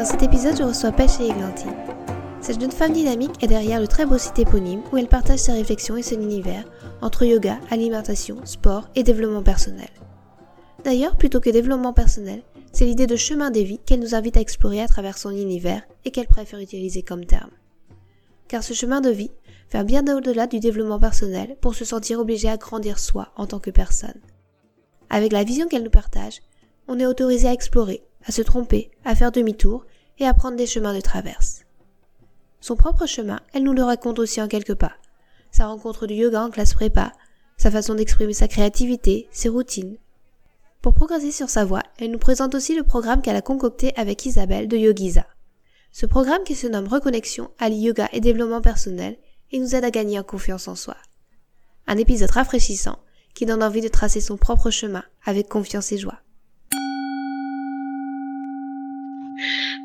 Dans cet épisode, je reçois Pêche et Églantine. Cette jeune femme dynamique est derrière le très beau site éponyme où elle partage ses réflexions et son univers entre yoga, alimentation, sport et développement personnel. D'ailleurs, plutôt que développement personnel, c'est l'idée de chemin de vie qu'elle nous invite à explorer à travers son univers et qu'elle préfère utiliser comme terme. Car ce chemin de vie va bien au-delà du développement personnel pour se sentir obligé à grandir soi en tant que personne. Avec la vision qu'elle nous partage, on est autorisé à explorer, à se tromper, à faire demi-tour et à prendre des chemins de traverse. Son propre chemin, elle nous le raconte aussi en quelques pas. Sa rencontre du yoga en classe prépa, sa façon d'exprimer sa créativité, ses routines. Pour progresser sur sa voie, elle nous présente aussi le programme qu'elle a concocté avec Isabelle de Yogiza. Ce programme qui se nomme Reconnexion allie yoga et développement personnel et nous aide à gagner en confiance en soi. Un épisode rafraîchissant qui donne envie de tracer son propre chemin avec confiance et joie.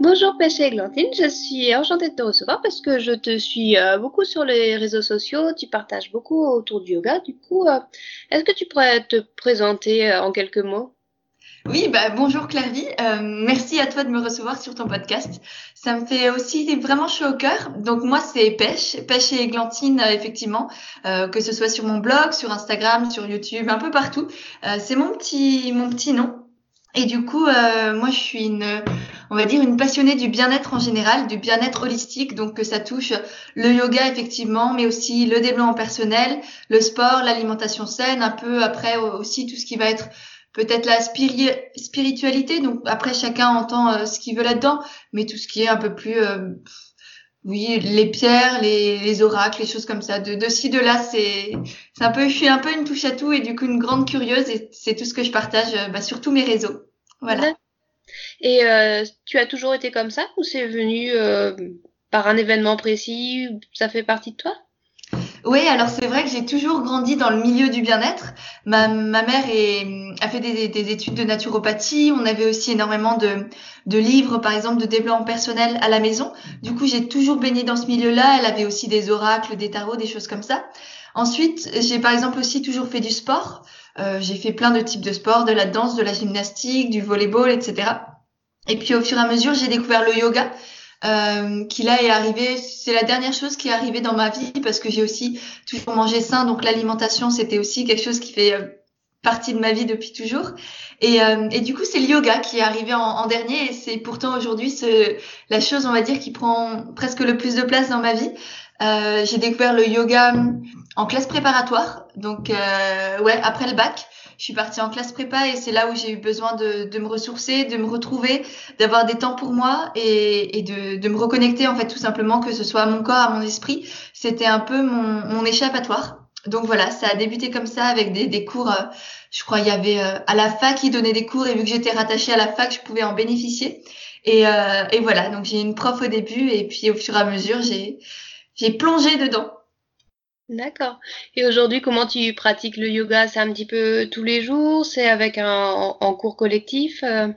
Bonjour Pêche et Glantine, je suis enchantée de te recevoir parce que je te suis euh, beaucoup sur les réseaux sociaux, tu partages beaucoup autour du yoga. Du coup, euh, est-ce que tu pourrais te présenter euh, en quelques mots? Oui, bah, bonjour Clairvy. merci à toi de me recevoir sur ton podcast. Ça me fait aussi vraiment chaud au cœur. Donc moi, c'est Pêche, Pêche et Églantine, effectivement, que ce soit sur mon blog, sur Instagram, sur YouTube, un peu partout. c'est mon petit, mon petit nom. Et du coup, moi, je suis une on va dire une passionnée du bien-être en général, du bien-être holistique, donc que ça touche le yoga effectivement, mais aussi le développement personnel, le sport, l'alimentation saine, un peu après aussi tout ce qui va être peut-être la spiritualité. Donc après chacun entend euh, ce qu'il veut là-dedans, mais tout ce qui est un peu plus euh, oui, les pierres, les, oracles, les choses comme ça. De, de ci, de là, c'est, c'est un peu, je suis un peu une touche à tout et du coup une grande curieuse et c'est tout ce que je partage euh, bah, sur tous mes réseaux. Voilà. Et euh, tu as toujours été comme ça ou c'est venu euh, par un événement précis Ça fait partie de toi? Oui, alors c'est vrai que j'ai toujours grandi dans le milieu du bien-être. Ma, ma mère est, a fait des, des, études de naturopathie. On avait aussi énormément de, de livres, par exemple, de développement personnel à la maison. Du coup, j'ai toujours baigné dans ce milieu-là. Elle avait aussi des oracles, des tarots, des choses comme ça. Ensuite, j'ai par exemple aussi toujours fait du sport. Euh, j'ai fait plein de types de sports, de la danse, de la gymnastique, du volleyball, etc. Et puis au fur et à mesure, j'ai découvert le yoga. Euh, qui là est arrivé, c'est la dernière chose qui est arrivée dans ma vie parce que j'ai aussi toujours mangé sain, donc l'alimentation c'était aussi quelque chose qui fait euh, partie de ma vie depuis toujours. Et, euh, et du coup c'est le yoga qui est arrivé en, dernier et c'est pourtant aujourd'hui la chose on va dire qui prend presque le plus de place dans ma vie. Euh, j'ai découvert le yoga en classe préparatoire, donc ouais après le bac je suis partie en classe prépa et c'est là où j'ai eu besoin de, de, me ressourcer, de me retrouver, d'avoir des temps pour moi et, et de, de, me reconnecter en fait tout simplement, que ce soit à mon corps, à mon esprit. C'était un peu mon, mon, échappatoire. Donc voilà, ça a débuté comme ça avec des, des cours. Euh, je crois il y avait euh, à la fac qui donnait des cours et vu que j'étais rattachée à la fac, je pouvais en bénéficier. Et, euh, et voilà, donc j'ai une prof au début et puis au fur et à mesure, j'ai plongé dedans. D'accord. Et aujourd'hui, comment tu pratiques le yoga? C'est un petit peu tous les jours? C'est avec un en, cours collectif euh?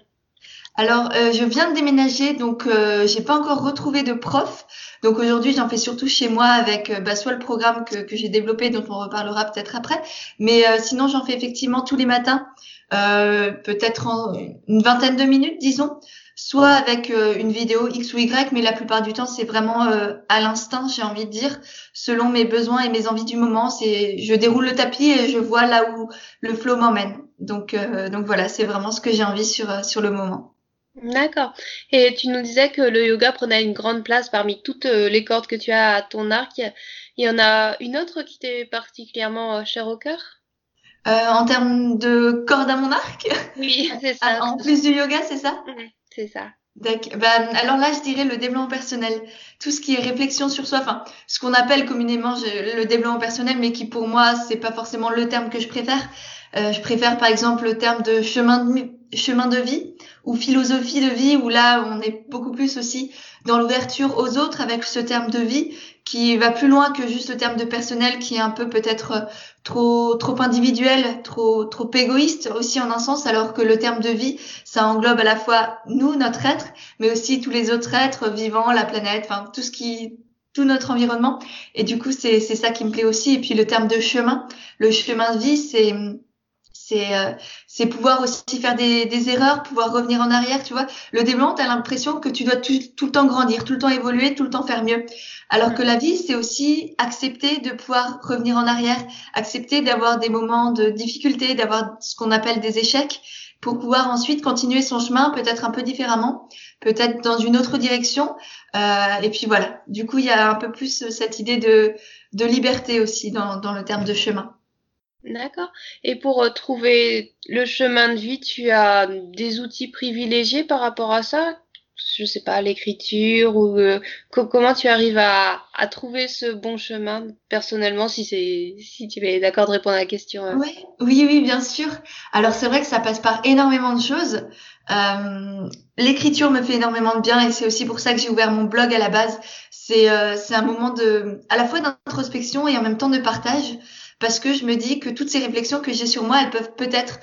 Alors, euh, je viens de déménager, donc euh, j'ai pas encore retrouvé de prof. Donc aujourd'hui, j'en fais surtout chez moi avec euh, bah, soit le programme que, que j'ai développé, dont on reparlera peut-être après, mais sinon j'en fais effectivement tous les matins, peut-être une vingtaine de minutes, disons soit avec euh, une vidéo X ou Y, mais la plupart du temps, c'est vraiment euh, à l'instinct, j'ai envie de dire, selon mes besoins et mes envies du moment. C'est, je déroule le tapis et je vois là où le flow m'emmène. Donc, euh, donc voilà, c'est vraiment ce que j'ai envie sur sur le moment. D'accord. Et tu nous disais que le yoga prenait une grande place parmi toutes les cordes que tu as à ton arc. Il y en a une autre qui t'est particulièrement chère au cœur? En termes de cordes à mon arc Oui, c'est ça. en plus du yoga, c'est ça? C'est ça. Ben, alors là, je dirais le développement personnel, tout ce qui est réflexion sur soi, enfin, ce qu'on appelle communément le développement personnel, mais qui pour moi, c'est pas forcément le terme que je préfère. Euh, je préfère par exemple le terme de chemin de, chemin de vie ou philosophie de vie où là on est beaucoup plus aussi dans l'ouverture aux autres avec ce terme de vie qui va plus loin que juste le terme de personnel qui est un peu peut-être trop trop individuel, trop trop égoïste aussi en un sens alors que le terme de vie ça englobe à la fois nous notre être mais aussi tous les autres êtres vivants, la planète, enfin tout ce qui tout notre environnement. Et du coup c'est c'est ça qui me plaît aussi. Et puis le terme de chemin, le chemin de vie c'est c'est euh, c'est pouvoir aussi faire des, des, erreurs, pouvoir revenir en arrière, tu vois. Le développement, tu as l'impression que tu dois tout, tout, le temps grandir, tout le temps évoluer, tout le temps faire mieux. Alors que la vie, c'est aussi accepter de pouvoir revenir en arrière, accepter d'avoir des moments de difficulté, d'avoir ce qu'on appelle des échecs, pour pouvoir ensuite continuer son chemin peut-être un peu différemment, peut-être dans une autre direction. Euh, et puis voilà, du coup, il y a un peu plus cette idée de, de liberté aussi dans, dans le terme de chemin. D'accord. Et pour euh, trouver le chemin de vie, tu as des outils privilégiés par rapport à ça? Je sais pas, l'écriture ou euh, comment tu arrives à, à, trouver ce bon chemin? Personnellement, si c'est si tu es d'accord de répondre à la question. Euh. Oui, oui, oui, bien sûr. Alors c'est vrai que ça passe par énormément de choses. Euh, l'écriture me fait énormément de bien et c'est aussi pour ça que j'ai ouvert mon blog à la base. C'est c'est un moment de à la fois d'introspection et en même temps de partage parce que je me dis que toutes ces réflexions que j'ai sur moi, elles peuvent peut-être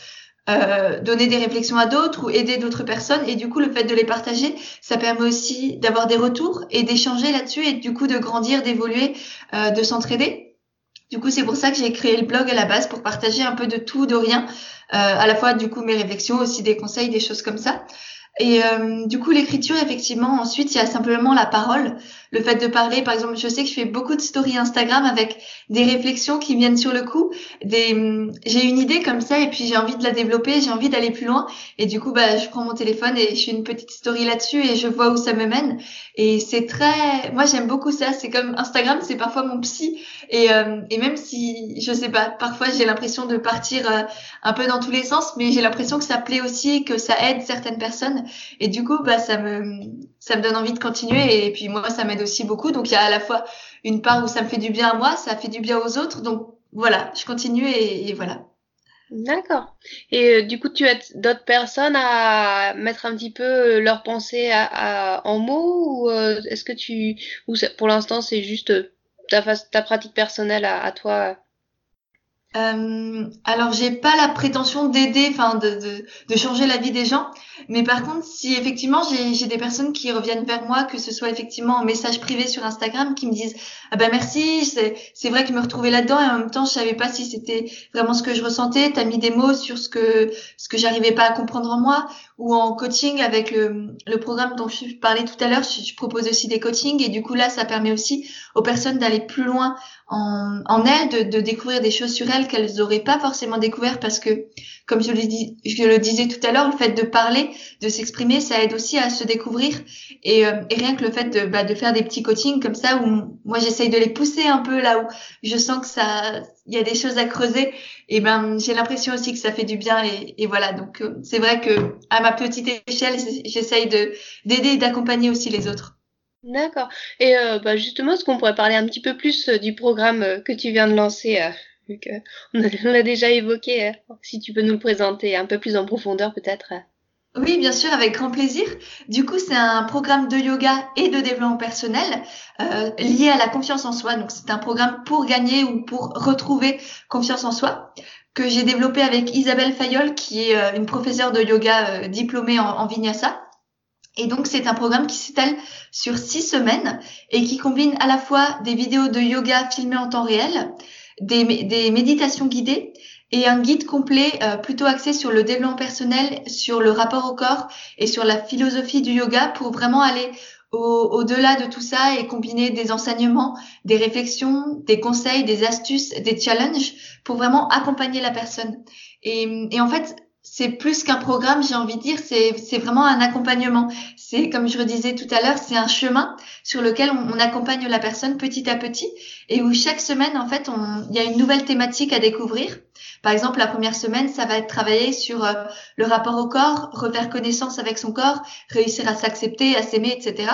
euh, donner des réflexions à d'autres ou aider d'autres personnes. Et du coup, le fait de les partager, ça permet aussi d'avoir des retours et d'échanger là-dessus et du coup de grandir, d'évoluer, euh, de s'entraider. Du coup, c'est pour ça que j'ai créé le blog à la base pour partager un peu de tout, de rien, euh, à la fois du coup mes réflexions, aussi des conseils, des choses comme ça. Et euh, du coup, l'écriture, effectivement, ensuite, il y a simplement la parole, le fait de parler. Par exemple, je sais que je fais beaucoup de stories Instagram avec des réflexions qui viennent sur le coup. Des, j'ai une idée comme ça et puis j'ai envie de la développer, j'ai envie d'aller plus loin. Et du coup, bah, je prends mon téléphone et je fais une petite story là-dessus et je vois où ça me mène. Et c'est très, moi, j'aime beaucoup ça. C'est comme Instagram, c'est parfois mon psy. Et, euh, et même si, je sais pas, parfois j'ai l'impression de partir euh, un peu dans tous les sens, mais j'ai l'impression que ça plaît aussi, que ça aide certaines personnes. Et du coup, bah, ça me, ça me donne envie de continuer. Et puis moi, ça m'aide aussi beaucoup. Donc il y a à la fois une part où ça me fait du bien à moi, ça fait du bien aux autres. Donc voilà, je continue et, voilà. D'accord. Et euh, du coup, tu as d'autres personnes à mettre un petit peu leurs pensées à, en mots ou euh, est-ce que tu ou pour l'instant c'est juste ta, ta pratique personnelle à, à toi euh, alors j'ai pas la prétention d'aider, enfin de, de, de, changer la vie des gens, mais par contre si effectivement j'ai des personnes qui reviennent vers moi, que ce soit effectivement en message privé sur Instagram, qui me disent ah ben merci, c'est vrai que je me retrouvais là-dedans et en même temps je savais pas si c'était vraiment ce que je ressentais, t'as mis des mots sur ce que ce que j'arrivais pas à comprendre en moi, ou en coaching avec le, le programme dont je parlais tout à l'heure, je, je propose aussi des coachings. Et du coup là ça permet aussi aux personnes d'aller plus loin en, en elles, de, de, découvrir des choses sur elles qu'elles n'auraient pas forcément découvert parce que, comme je le, disais tout à l'heure, le fait de parler, de s'exprimer, ça aide aussi à se découvrir. Et, euh, rien que le fait de, bah, de faire des petits coachings comme ça, où moi j'essaye de les pousser un peu là où je sens que ça, il y a des choses à creuser. Et ben j'ai l'impression aussi que ça fait du bien. Et, voilà, donc euh, c'est vrai que à ma petite échelle, j'essaye de d'aider et d'accompagner aussi les autres. D'accord. Et euh, bah justement, est-ce qu'on pourrait parler un petit peu plus du programme que tu viens de lancer, vu qu'on l'a déjà évoqué, si tu peux nous le présenter un peu plus en profondeur peut-être. Oui, bien sûr, avec grand plaisir. Du coup, c'est un programme de yoga et de développement personnel euh, lié à la confiance en soi. Donc, c'est un programme pour gagner ou pour retrouver confiance en soi que j'ai développé avec Isabelle Fayol, qui est une professeure de yoga diplômée en, en Vinyasa. Et donc, c'est un programme qui s'étale sur six semaines et qui combine à la fois des vidéos de yoga filmées en temps réel, des, des méditations guidées et un guide complet euh, plutôt axé sur le développement personnel, sur le rapport au corps et sur la philosophie du yoga pour vraiment aller au-delà de tout ça et combiner des enseignements, des réflexions, des conseils, des astuces, des challenges pour vraiment accompagner la personne. Et, et en fait, c'est plus qu'un programme, j'ai envie de dire, c'est vraiment un accompagnement. C'est, comme je le disais tout à l'heure, c'est un chemin sur lequel on, accompagne la personne petit à petit et où chaque semaine, en fait, il y a une nouvelle thématique à découvrir. Par exemple, la première semaine, ça va être travailler sur euh, le rapport au corps, refaire connaissance avec son corps, réussir à s'accepter, à s'aimer, etc.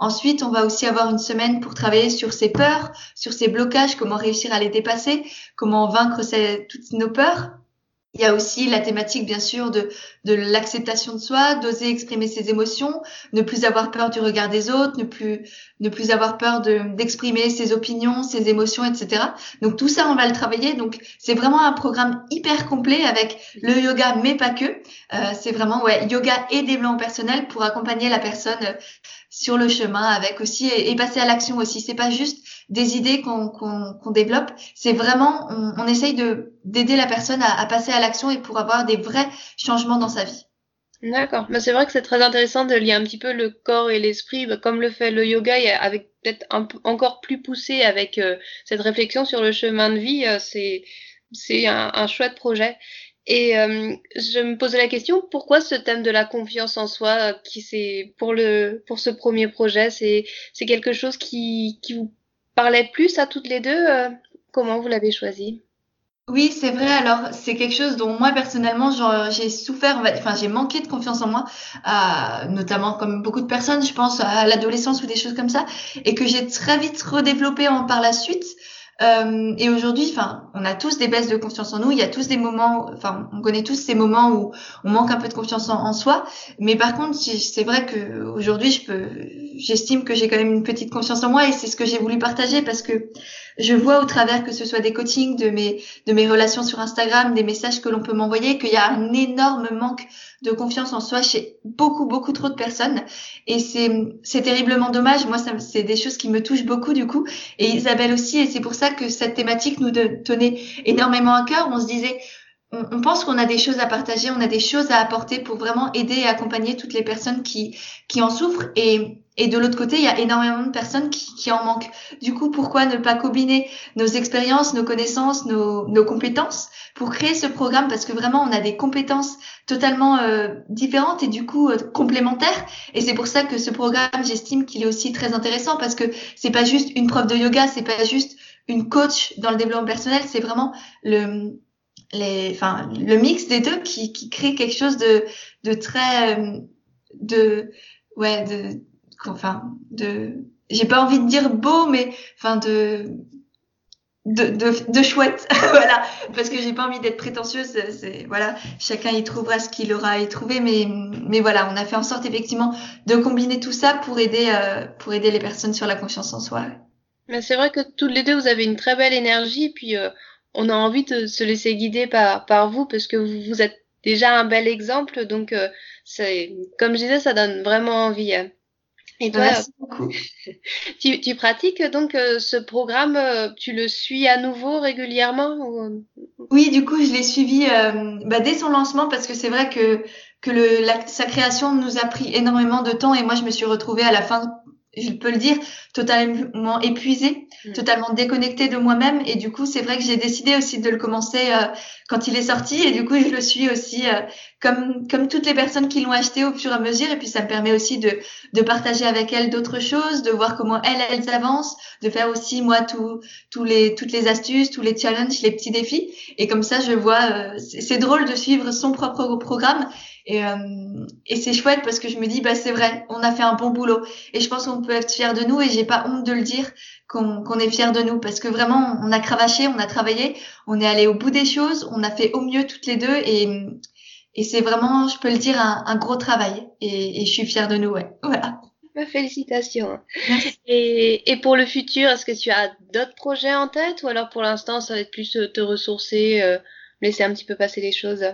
Ensuite, on va aussi avoir une semaine pour travailler sur ses peurs, sur ses blocages, comment réussir à les dépasser, comment vaincre toutes nos peurs. Il y a aussi la thématique, bien sûr, de, de l'acceptation de soi, d'oser exprimer ses émotions, ne plus avoir peur du regard des autres, ne plus, ne plus avoir peur de, d'exprimer ses opinions, ses émotions, etc. Donc tout ça, on va le travailler. Donc c'est vraiment un programme hyper complet avec le yoga, mais pas que. Euh, c'est vraiment ouais, yoga et développement personnel pour accompagner la personne sur le chemin avec aussi et, passer à l'action aussi. C'est pas juste des idées qu'on qu'on développe, c'est vraiment on, on, essaye de d'aider la personne à, à passer à l'action et pour avoir des vrais changements dans sa vie. D'accord. Mais c'est vrai que c'est très intéressant de lier un petit peu le corps et l'esprit, bah, comme le fait le yoga, avec peut-être encore plus poussé avec euh, cette réflexion sur le chemin de vie. Euh, c'est c'est un, un, chouette projet. Et euh, je me posais la question, pourquoi ce thème de la confiance en soi, euh, qui c'est pour le pour ce premier projet, c'est c'est quelque chose qui qui vous parlait plus à toutes les deux. Euh, comment vous l'avez choisi? Oui, c'est vrai. Alors, c'est quelque chose dont moi personnellement, j'ai souffert. Enfin, j'ai manqué de confiance en moi, notamment comme beaucoup de personnes, je pense à l'adolescence ou des choses comme ça, et que j'ai très vite redéveloppé en par la suite. Euh, et aujourd'hui, enfin, on a tous des baisses de confiance en nous. Il y a tous des moments, enfin, on connaît tous ces moments où on manque un peu de confiance en, soi. Mais par contre, c'est vrai que aujourd'hui, je peux, j'estime que j'ai quand même une petite confiance en moi et c'est ce que j'ai voulu partager parce que je vois au travers que ce soit des coachings, de mes, de mes relations sur Instagram, des messages que l'on peut m'envoyer, qu'il y a un énorme manque de confiance en soi chez beaucoup, beaucoup trop de personnes. Et c'est, c'est terriblement dommage. Moi, ça, c'est des choses qui me touchent beaucoup, du coup. Et Isabelle aussi. Et c'est pour ça que cette thématique nous tenait énormément à cœur. On se disait, on, on pense qu'on a des choses à partager, on a des choses à apporter pour vraiment aider et accompagner toutes les personnes qui, qui en souffrent. Et, et de l'autre côté, il y a énormément de personnes qui, qui, en manquent. Du coup, pourquoi ne pas combiner nos expériences, nos connaissances, nos, nos, compétences pour créer ce programme? Parce que vraiment, on a des compétences totalement euh, différentes et du coup euh, complémentaires. Et c'est pour ça que ce programme, j'estime qu'il est aussi très intéressant parce que c'est pas juste une prof de yoga, c'est pas juste une coach dans le développement personnel, c'est vraiment le les, enfin, le mix des deux qui, qui crée quelque chose de, de très, euh, de, ouais, de enfin de j'ai pas envie de dire beau mais enfin de de, de, chouette. Voilà. Parce que j'ai pas envie d'être prétentieuse c'est voilà. Chacun y trouvera ce qu'il aura à y trouver mais mais voilà on a fait en sorte effectivement de combiner tout ça pour aider euh, pour aider les personnes sur la confiance en soi. Mais c'est vrai que toutes les deux vous avez une très belle énergie puis euh, on a envie de se laisser guider par par vous parce que vous, vous êtes déjà un bel exemple donc euh, c'est comme je disais ça donne vraiment envie hein. Et toi, tu, tu, pratiques donc euh, ce programme, euh, tu le suis à nouveau régulièrement ou... Oui, du coup, je l'ai suivi euh, bah, dès son lancement parce que c'est vrai que que le, la, sa création nous a pris énormément de temps et moi je me suis retrouvée à la fin je peux le dire, totalement épuisée, mm. totalement déconnectée de moi-même. Et du coup, c'est vrai que j'ai décidé aussi de le commencer euh, quand il est sorti. Et du coup, je le suis aussi euh, comme comme toutes les personnes qui l'ont acheté au fur et à mesure. Et puis, ça me permet aussi de de partager avec elles d'autres choses, de voir comment elles elles avancent, de faire aussi moi tout, tous les toutes les astuces, tous les challenges, les petits défis. Et comme ça, je vois, euh, c'est drôle de suivre son propre programme et, euh, et c'est chouette parce que je me dis, bah c'est vrai, on a fait un bon boulot. Et je pense qu'on peut être fier de nous et j'ai pas honte de le dire qu'on est fier de nous parce que vraiment, on a cravaché, on a travaillé, on est allé au bout des choses, on a fait au mieux toutes les deux et, et c'est vraiment, je peux le dire, un, un gros travail. Et, et, je suis fière de nous, ouais. Voilà. Bah, félicitations. Et, et pour le futur, est-ce que tu as d'autres projets en tête ou alors pour l'instant, ça va être plus te ressourcer, euh, laisser un petit peu passer les choses?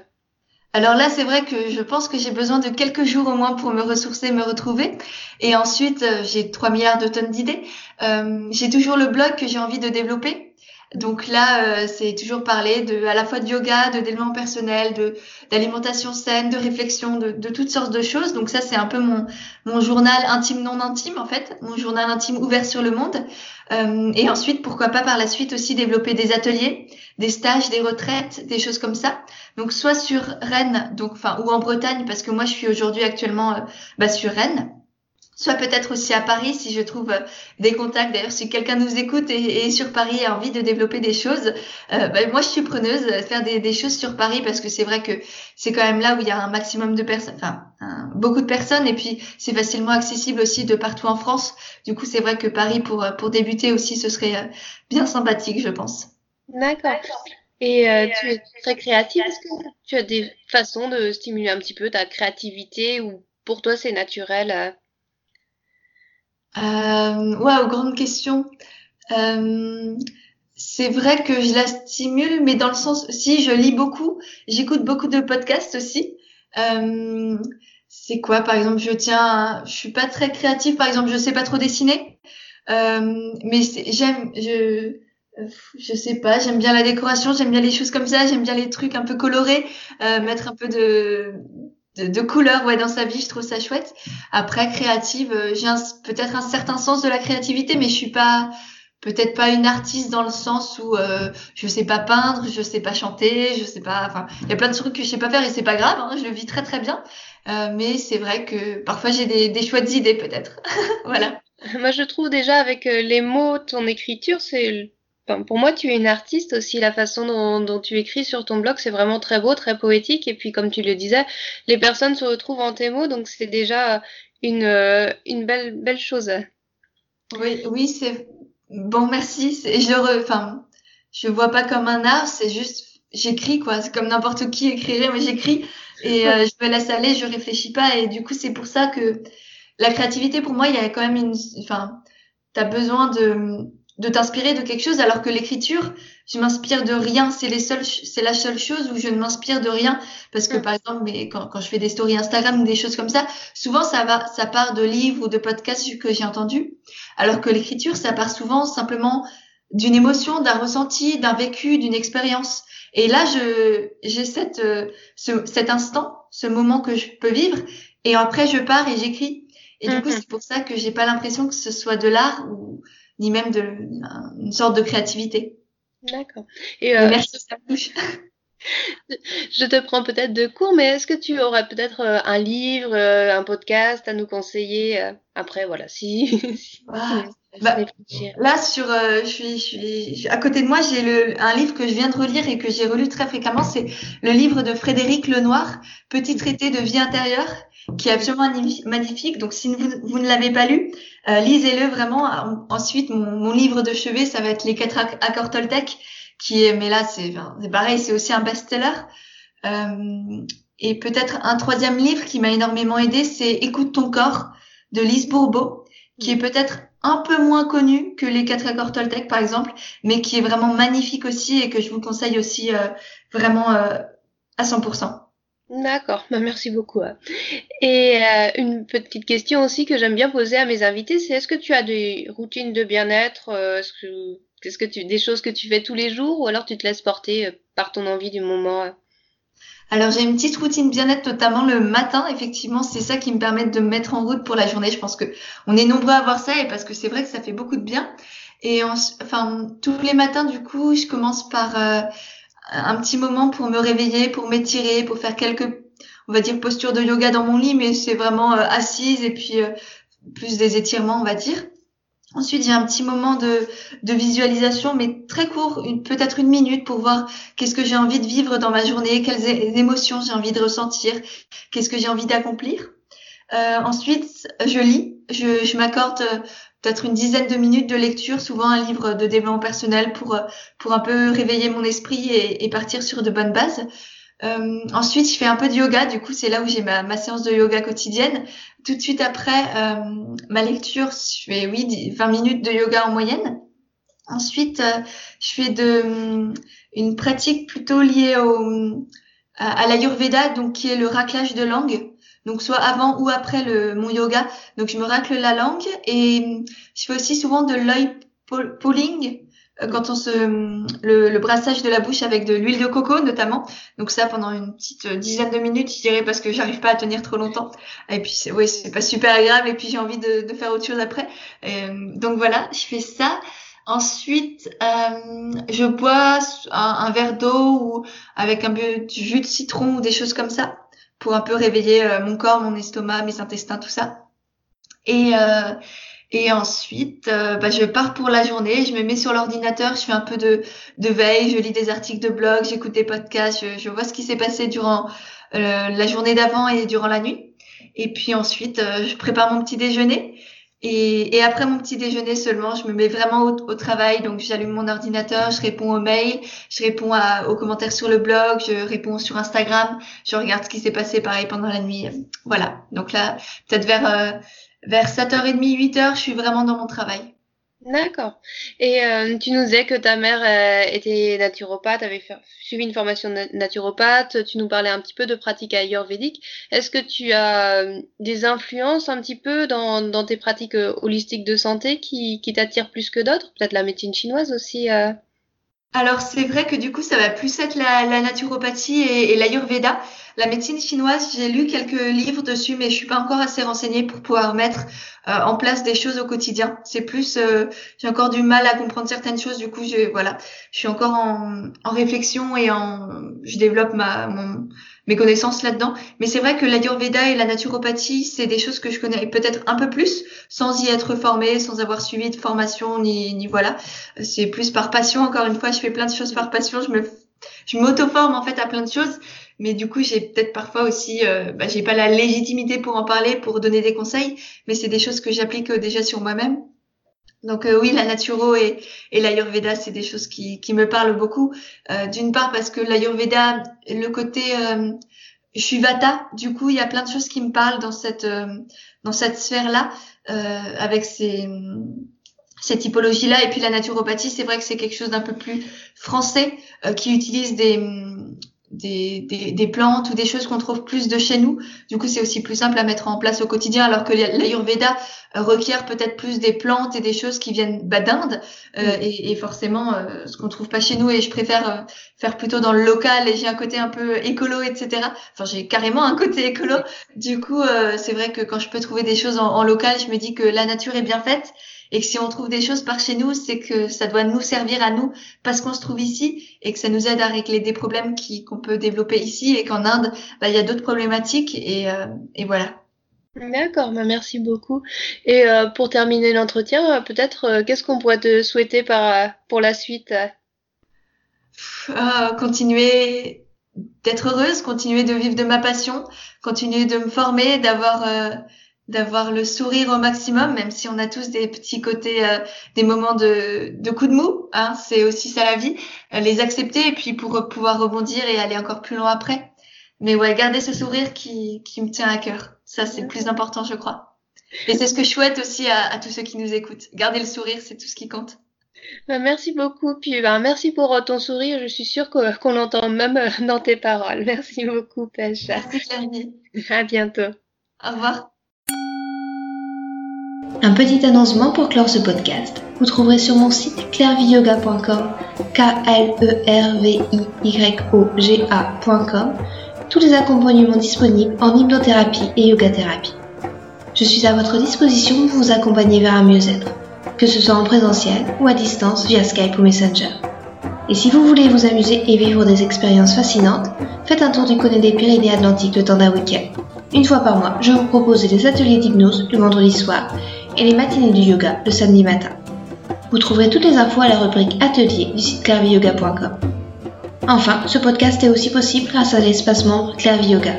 Alors là, c'est vrai que je pense que j'ai besoin de quelques jours au moins pour me ressourcer, me retrouver. Et ensuite, euh, j'ai 3 milliards de tonnes d'idées. Euh, j'ai toujours le blog que j'ai envie de développer. Donc là, euh, c'est toujours parler de, à la fois de yoga, de développement personnel, de d'alimentation saine, de réflexion, de, de, toutes sortes de choses. Donc ça, c'est un peu mon mon journal intime non intime en fait, mon journal intime ouvert sur le monde. Euh, et ensuite, pourquoi pas par la suite aussi développer des ateliers, des stages, des retraites, des choses comme ça. Donc soit sur Rennes, donc enfin ou en Bretagne parce que moi je suis aujourd'hui actuellement euh, bah, sur Rennes soit peut-être aussi à Paris si je trouve euh, des contacts. D'ailleurs, si quelqu'un nous écoute et, sur Paris et a envie de développer des choses, euh, bah, moi je suis preneuse de faire des, des, choses sur Paris parce que c'est vrai que c'est quand même là où il y a un maximum de personnes, enfin beaucoup de personnes et puis c'est facilement accessible aussi de partout en France. Du coup, c'est vrai que Paris pour pour débuter aussi, ce serait bien sympathique, je pense. D'accord. Et euh, tu es très créative. Est-ce que tu as des façons de stimuler un petit peu ta créativité ou pour toi c'est naturel euh? Waouh, grande question. Euh, c'est vrai que je la stimule, mais dans le sens, si je lis beaucoup, j'écoute beaucoup de podcasts aussi. Euh, c'est quoi, par exemple, je tiens, je suis pas très créative, par exemple, je sais pas trop dessiner, euh, mais j'aime, je, je sais pas, j'aime bien la décoration, j'aime bien les choses comme ça, j'aime bien les trucs un peu colorés, euh, mettre un peu de, de, de couleur ouais dans sa vie je trouve ça chouette. Après créative euh, j'ai peut-être un certain sens de la créativité mais je suis pas peut-être pas une artiste dans le sens où euh, je sais pas peindre je sais pas chanter je sais pas enfin il y a plein de trucs que je sais pas faire et c'est pas grave hein, je le vis très très bien. Euh, mais c'est vrai que parfois j'ai des, des chouettes idées peut-être. Voilà. Moi je trouve déjà avec euh, les mots ton écriture c'est pour moi, tu es une artiste aussi. La façon dont, tu écris sur ton blog, c'est vraiment très beau, très poétique. Et puis, comme tu le disais, les personnes se retrouvent en tes mots, donc c'est déjà une, une belle, belle chose. Oui, oui, c'est bon. Merci. Je le, enfin, je vois pas comme un art. C'est juste, j'écris quoi. C'est comme n'importe qui écrirait, mais j'écris et euh, je me laisse aller. Je réfléchis pas. Et du coup, c'est pour ça que la créativité, pour moi, il y a quand même une, enfin, t'as besoin de de t'inspirer de quelque chose alors que l'écriture je m'inspire de rien. C'est les seuls c'est la seule chose où je ne m'inspire de rien. Parce que mm. par exemple mais quand, quand je fais des stories Instagram ou des choses comme ça souvent ça va ça part de livres ou de podcasts que j'ai entendus. Alors que l'écriture ça part souvent simplement d'une émotion d'un ressenti d'un vécu d'une expérience. Et là je j'ai cette euh, ce, cet instant ce moment que je peux vivre. Et après je pars et j'écris. Et du coup mm-hmm. c'est pour ça que j'ai pas l'impression que ce soit de l'art ou ni même de une sorte de créativité. D'accord. Et euh, merci, ça touche. Je te prends peut-être de cours, mais est-ce que tu aurais peut-être euh, un livre, euh, un podcast à nous conseiller après, voilà, si. Ah, bah, là, sur, je, suis, je suis à côté de moi, j'ai le un livre que je viens de relire et que j'ai relu très fréquemment. C'est le livre de Frédéric Lenoir, Petit traité de vie intérieure qui est absolument magnifique. Donc, si vous, vous ne l'avez pas lu, euh, lisez-le vraiment. Ensuite, mon, mon, livre de chevet, ça va être Les quatre accords Toltec, qui est, mais là, c'est pareil, c'est aussi un best-seller. Euh, et peut-être un troisième livre qui m'a énormément aidé, c'est Écoute ton corps de Lise Bourbeau, qui est peut-être un peu moins connu que les quatre accords Toltec, par exemple, mais qui est vraiment magnifique aussi et que je vous conseille aussi euh, vraiment euh, à 100%. D'accord, bah merci beaucoup. Et euh, une petite question aussi que j'aime bien poser à mes invités, c'est est-ce que tu as des routines de bien-être euh, Est-ce que, que tu des choses que tu fais tous les jours ou alors tu te laisses porter par ton envie du moment alors j'ai une petite routine bien-être, notamment le matin. Effectivement, c'est ça qui me permet de me mettre en route pour la journée. Je pense que on est nombreux à avoir ça et parce que c'est vrai que ça fait beaucoup de bien. Et enfin tous les matins, du coup, je commence par un petit moment pour me réveiller, pour m'étirer, pour faire quelques, on va dire, postures de yoga dans mon lit, mais c'est vraiment euh, assise et puis euh, plus des étirements, on va dire. Ensuite, j'ai un petit moment de, de visualisation, mais très court, peut-être une minute pour voir qu'est-ce que j'ai envie de vivre dans ma journée, quelles émotions j'ai envie de ressentir, qu'est-ce que j'ai envie d'accomplir. Euh, ensuite, je lis, je, je m'accorde peut-être une dizaine de minutes de lecture, souvent un livre de développement personnel pour pour un peu réveiller mon esprit et, et partir sur de bonnes bases. Euh, ensuite, je fais un peu de yoga. Du coup, c'est là où j'ai ma, ma, séance de yoga quotidienne. Tout de suite après euh, ma lecture, je fais oui 20 minutes de yoga en moyenne. Ensuite, euh, je fais de une pratique plutôt liée au à, à l'ayurveda, donc qui est le raclage de langue donc soit avant ou après le, mon yoga. Donc je me racle la langue et je fais aussi souvent de l'œil pulling euh, quand on se le, brassage de la bouche avec de l'huile de coco notamment. Donc ça pendant une petite dizaine de minutes, je dirais parce que j'arrive pas à tenir trop longtemps. Et puis oui, c'est pas super agréable et puis j'ai envie de, faire autre chose après. Euh, donc voilà, je fais ça. Ensuite, euh, je bois un, verre d'eau ou avec un peu de jus de citron ou des choses comme ça pour un peu réveiller euh, mon corps, mon estomac, mes intestins, tout ça. Et euh, et ensuite, euh, bah, je pars pour la journée, je me mets sur l'ordinateur, je fais un peu de, de veille, je lis des articles de blog, j'écoute des podcasts, je, je, vois ce qui s'est passé durant la journée d'avant et durant la nuit. Et puis ensuite, je prépare mon petit déjeuner. Et, et, après mon petit déjeuner seulement, je me mets vraiment au, travail. Donc j'allume mon ordinateur, je réponds aux mails, je réponds à, aux commentaires sur le blog, je réponds sur Instagram, je regarde ce qui s'est passé pareil pendant la nuit. Voilà. Donc là, peut-être vers euh, vers 7h30, 8h, je suis vraiment dans mon travail. D'accord. Et euh, tu nous disais que ta mère euh, était naturopathe, avait suivi une formation de naturopathe. Tu nous parlais un petit peu de pratiques ayurvédiques. Est-ce que tu as euh, des influences un petit peu dans, dans tes pratiques holistiques de santé qui, qui t'attirent plus que d'autres? Peut-être la médecine chinoise aussi alors c'est vrai que du coup ça va plus être la, la naturopathie et, et l'ayurveda. La médecine chinoise, j'ai lu quelques livres dessus, mais je suis pas encore assez renseignée pour pouvoir mettre euh, en place des choses au quotidien. C'est plus, euh, j'ai encore du mal à comprendre certaines choses. Du coup, je voilà, je suis encore en, en réflexion et en, je développe ma mon, mes connaissances là-dedans. Mais c'est vrai que l'ayurveda et la naturopathie, c'est des choses que je connais peut-être un peu plus, sans y être formée, sans avoir suivi de formation ni, ni voilà. C'est plus par passion. Encore une fois, je fais plein de choses par passion. Je me, je m'auto-forme en fait à plein de choses. Mais du coup, j'ai peut-être parfois aussi, euh, bah, j'ai pas la légitimité pour en parler, pour donner des conseils. Mais c'est des choses que j'applique euh, déjà sur moi-même. Donc euh, oui, la naturo et, et l'ayurveda, c'est des choses qui, me parlent beaucoup. Euh, D'une part parce que l'ayurveda, le côté euh, du coup il y a plein de choses qui me parlent dans cette euh, dans cette sphère-là, avec ces ces typologies-là. Et puis la naturopathie, c'est vrai que c'est quelque chose d'un peu plus français, qui utilise des des, des, des, plantes ou des choses qu'on trouve plus de chez nous. Du coup, c'est aussi plus simple à mettre en place au quotidien, alors que l'Ayurveda euh, requiert peut-être plus des plantes et des choses qui viennent bah, d'Inde euh, et, et, forcément euh, ce qu'on trouve pas chez nous. Et je préfère euh, faire plutôt dans le local. Et j'ai un côté un peu écolo, etc. Enfin, j'ai carrément un côté écolo. Du coup, c'est vrai que quand je peux trouver des choses en, en local, je me dis que la nature est bien faite et que si on trouve des choses par chez nous, c'est que ça doit nous servir à nous parce qu'on se trouve ici et que ça nous aide à régler des problèmes qui qu'on peut développer ici et qu'en Inde, bah, il y a d'autres problématiques et, euh, et voilà. D'accord, bah merci beaucoup. Et euh, pour terminer l'entretien, euh, peut-être euh, qu'est-ce qu'on pourrait te souhaiter par, euh, pour la suite Continuer d'être heureuse, continuer de vivre de ma passion, continuer de me former, d'avoir d'avoir le sourire au maximum, même si on a tous des petits côtés, euh, des moments de, de coups de mou, hein, c'est aussi ça la vie, euh, les accepter et puis pour pouvoir rebondir et aller encore plus loin après. Mais ouais, garder ce sourire qui, qui me tient à cœur, ça c'est le plus important je crois. Et c'est ce que je souhaite aussi à, à, tous ceux qui nous écoutent. Garder le sourire, c'est tout ce qui compte. Bah, merci beaucoup, puis bah, merci pour euh, ton sourire, je suis sûre qu'on l'entend même dans tes paroles. Merci beaucoup, Pêche. Merci Claire. À bientôt. Au revoir. Un petit annoncement pour clore ce podcast. Vous trouverez sur mon site clairviyoga.com, k l e r v i o g a.com, tous les accompagnements disponibles en hypnothérapie et yoga thérapie. Je suis à votre disposition pour vous accompagner vers un mieux-être, que ce soit en présentiel ou à distance via Skype ou Messenger. Et si vous voulez vous amuser et vivre des expériences fascinantes, faites un tour du côté des Pyrénées Atlantiques le temps d'un week-end. Une fois par mois, je vous propose des ateliers d'hypnose le vendredi soir et les matinées du yoga le samedi matin. Vous trouverez toutes les infos à la rubrique Atelier du site clairviyoga.com. Enfin, ce podcast est aussi possible grâce à l'espace membre Clairvy Yoga.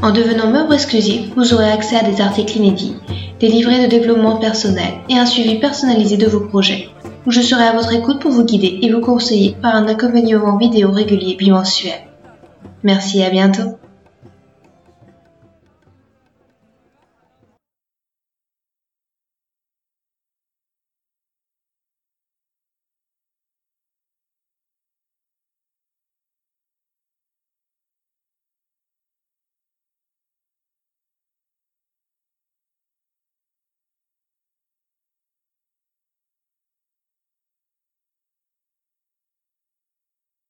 En devenant membre exclusif, vous aurez accès à des articles inédits, des livrets de développement personnel et un suivi personnalisé de vos projets, où je serai à votre écoute pour vous guider et vous conseiller par un accompagnement vidéo régulier bimensuel. Merci et à bientôt.